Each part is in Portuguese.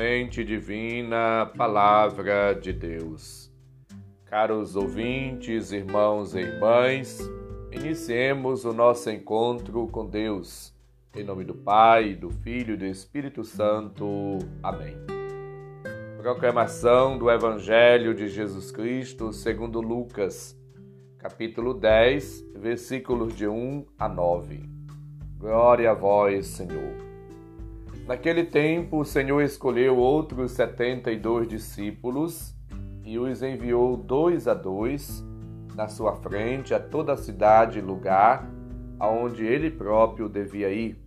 Semente Divina, Palavra de Deus. Caros ouvintes, irmãos e irmãs, iniciemos o nosso encontro com Deus. Em nome do Pai, do Filho e do Espírito Santo. Amém. Proclamação do Evangelho de Jesus Cristo segundo Lucas, capítulo 10, versículos de 1 a 9. Glória a vós, Senhor. Naquele tempo, o Senhor escolheu outros setenta e dois discípulos e os enviou dois a dois na sua frente a toda a cidade e lugar aonde ele próprio devia ir.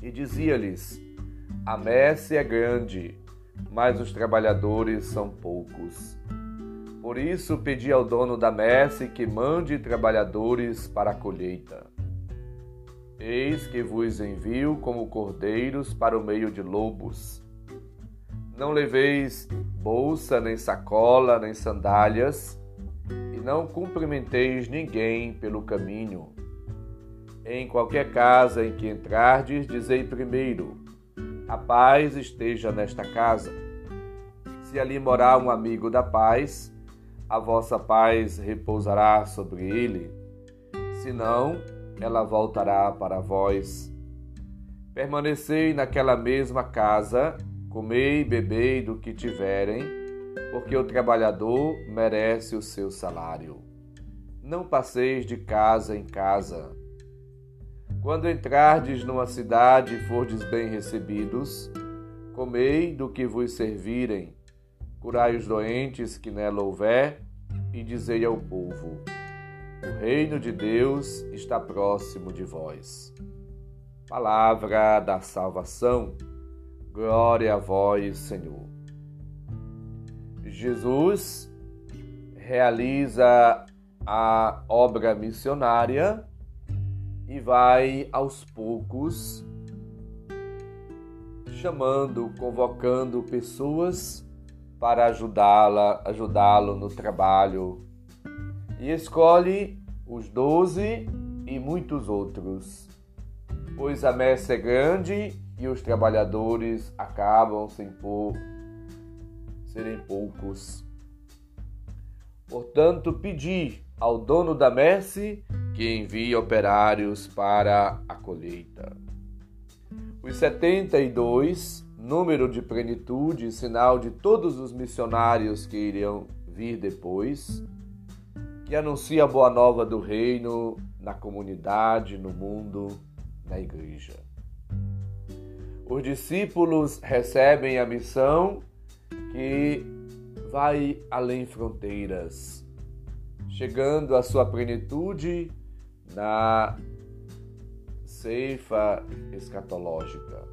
E dizia-lhes: A messe é grande, mas os trabalhadores são poucos. Por isso pedi ao dono da messe que mande trabalhadores para a colheita. Eis que vos envio como cordeiros para o meio de lobos. Não leveis bolsa, nem sacola, nem sandálias, e não cumprimenteis ninguém pelo caminho. Em qualquer casa em que entrardes, dizei primeiro: A paz esteja nesta casa. Se ali morar um amigo da paz, a vossa paz repousará sobre ele. Se não, ela voltará para vós. Permanecei naquela mesma casa, comei e bebei do que tiverem, porque o trabalhador merece o seu salário. Não passeis de casa em casa. Quando entrardes numa cidade e fordes bem recebidos, comei do que vos servirem, curai os doentes que nela houver, e dizei ao povo: o reino de Deus está próximo de vós. Palavra da salvação. Glória a vós, Senhor. Jesus realiza a obra missionária e vai aos poucos chamando, convocando pessoas para ajudá-la, ajudá-lo no trabalho e escolhe os doze e muitos outros, pois a messe é grande e os trabalhadores acabam sem por serem poucos. Portanto, pedi ao dono da messe que envie operários para a colheita. Os setenta e dois, número de plenitude, sinal de todos os missionários que iriam vir depois, que anuncia a boa nova do reino na comunidade, no mundo, na igreja. Os discípulos recebem a missão que vai além fronteiras, chegando à sua plenitude na ceifa escatológica.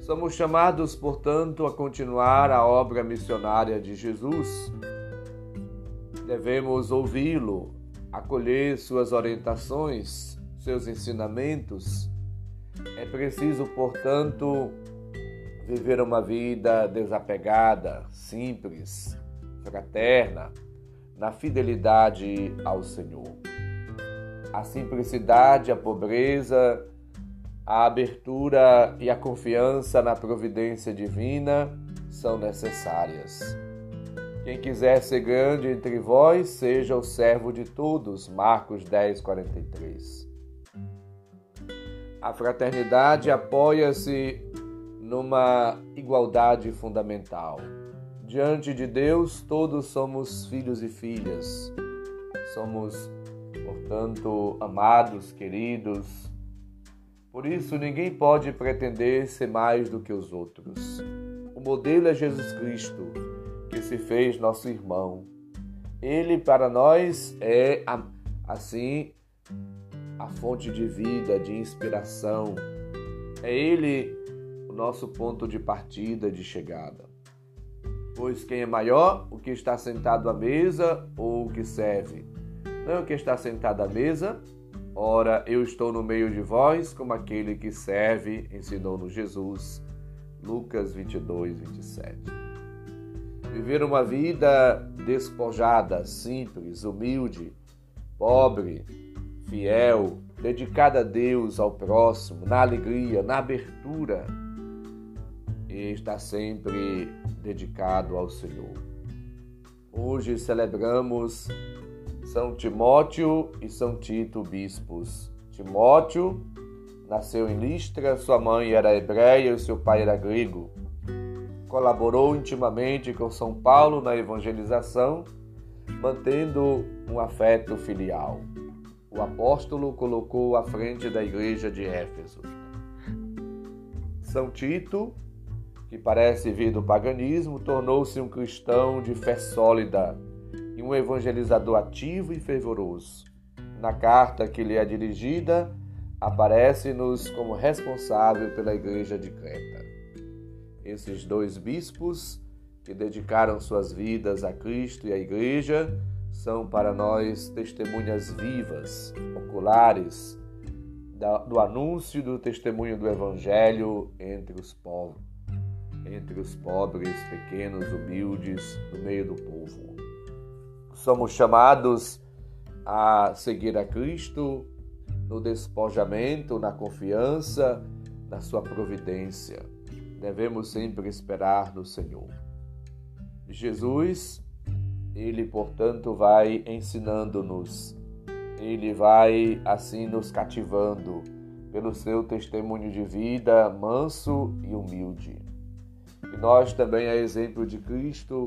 Somos chamados, portanto, a continuar a obra missionária de Jesus Devemos ouvi-lo, acolher suas orientações, seus ensinamentos. É preciso, portanto, viver uma vida desapegada, simples, fraterna, na fidelidade ao Senhor. A simplicidade, a pobreza, a abertura e a confiança na providência divina são necessárias. Quem quiser ser grande entre vós, seja o servo de todos. Marcos 10, 43. A fraternidade apoia-se numa igualdade fundamental. Diante de Deus, todos somos filhos e filhas. Somos, portanto, amados, queridos. Por isso, ninguém pode pretender ser mais do que os outros. O modelo é Jesus Cristo que se fez nosso irmão. Ele para nós é assim a fonte de vida, de inspiração. É ele o nosso ponto de partida, de chegada. Pois quem é maior, o que está sentado à mesa ou o que serve? Não é o que está sentado à mesa? Ora, eu estou no meio de vós como aquele que serve, ensinou-nos Jesus. Lucas 22, 27. Viver uma vida despojada, simples, humilde, pobre, fiel, dedicada a Deus, ao próximo, na alegria, na abertura. e está sempre dedicado ao Senhor. Hoje celebramos São Timóteo e São Tito, bispos. Timóteo nasceu em Listra, sua mãe era hebreia e seu pai era grego. Colaborou intimamente com São Paulo na evangelização, mantendo um afeto filial. O apóstolo colocou à frente da igreja de Éfeso. São Tito que parece vir do paganismo, tornou-se um cristão de fé sólida e um evangelizador ativo e fervoroso. Na carta que lhe é dirigida, aparece-nos como responsável pela igreja de Creta. Esses dois bispos, que dedicaram suas vidas a Cristo e à igreja, são para nós testemunhas vivas, oculares, do anúncio do testemunho do Evangelho entre os povos entre os pobres, pequenos, humildes, no meio do povo. Somos chamados a seguir a Cristo no despojamento, na confiança, na sua providência. Devemos sempre esperar no Senhor. Jesus, ele, portanto, vai ensinando-nos, ele vai assim nos cativando pelo seu testemunho de vida manso e humilde. Que nós também, a exemplo de Cristo,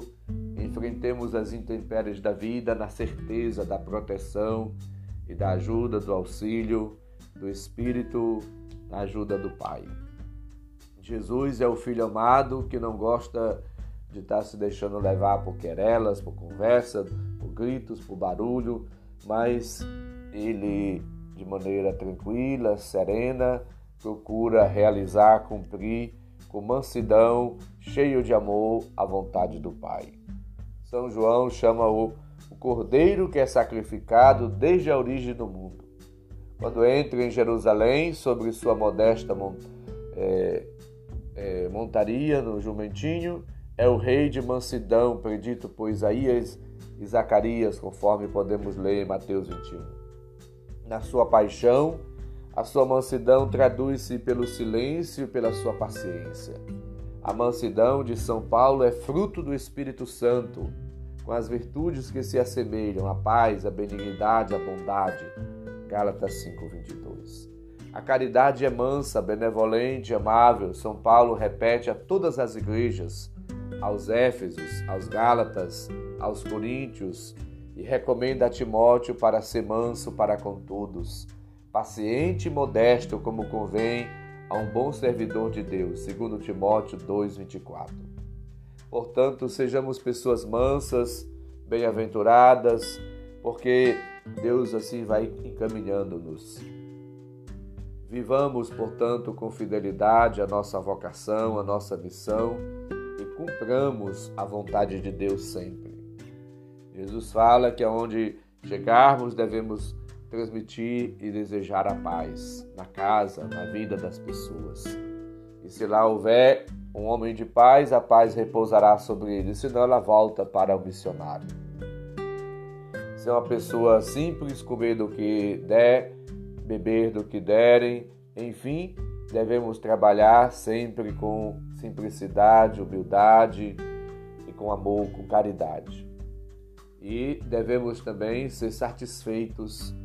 enfrentemos as intempéries da vida na certeza da proteção e da ajuda, do auxílio do Espírito, da ajuda do Pai. Jesus é o Filho amado que não gosta de estar se deixando levar por querelas, por conversa, por gritos, por barulho, mas ele, de maneira tranquila, serena, procura realizar, cumprir com mansidão, cheio de amor, a vontade do Pai. São João chama-o o cordeiro que é sacrificado desde a origem do mundo. Quando entra em Jerusalém, sobre sua modesta é, é, montaria no jumentinho, é o rei de mansidão, predito por Isaías e Zacarias, conforme podemos ler em Mateus 21. Na sua paixão, a sua mansidão traduz-se pelo silêncio e pela sua paciência. A mansidão de São Paulo é fruto do Espírito Santo, com as virtudes que se assemelham à paz, à benignidade, à bondade. Gálatas 5:22. A caridade é mansa, benevolente, amável. São Paulo repete a todas as igrejas, aos Éfesos, aos Gálatas, aos Coríntios, e recomenda a Timóteo para ser manso para com todos paciente e modesto como convém a um bom servidor de Deus, segundo Timóteo 2:24. Portanto, sejamos pessoas mansas, bem-aventuradas, porque Deus assim vai encaminhando-nos. Vivamos, portanto, com fidelidade a nossa vocação, a nossa missão e cumpramos a vontade de Deus sempre. Jesus fala que aonde chegarmos devemos transmitir e desejar a paz na casa, na vida das pessoas. E se lá houver um homem de paz, a paz repousará sobre ele, senão ela volta para o missionário. Se é uma pessoa simples, comer do que der, beber do que derem, enfim, devemos trabalhar sempre com simplicidade, humildade e com amor, com caridade. E devemos também ser satisfeitos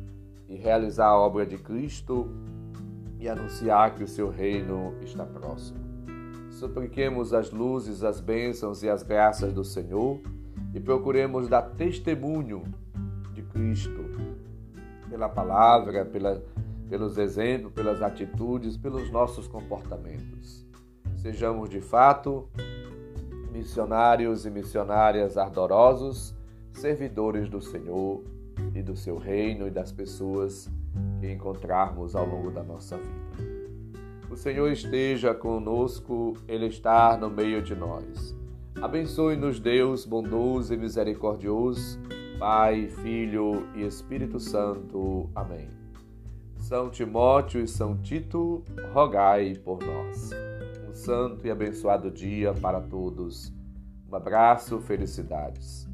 e realizar a obra de Cristo e anunciar que o seu reino está próximo. Supliquemos as luzes, as bênçãos e as graças do Senhor e procuremos dar testemunho de Cristo pela palavra, pela, pelos exemplos, pelas atitudes, pelos nossos comportamentos. Sejamos de fato missionários e missionárias ardorosos, servidores do Senhor e do seu reino e das pessoas que encontrarmos ao longo da nossa vida. O Senhor esteja conosco, Ele está no meio de nós. Abençoe-nos, Deus bondoso e misericordioso, Pai, Filho e Espírito Santo. Amém. São Timóteo e São Tito, rogai por nós. Um santo e abençoado dia para todos. Um abraço, felicidades.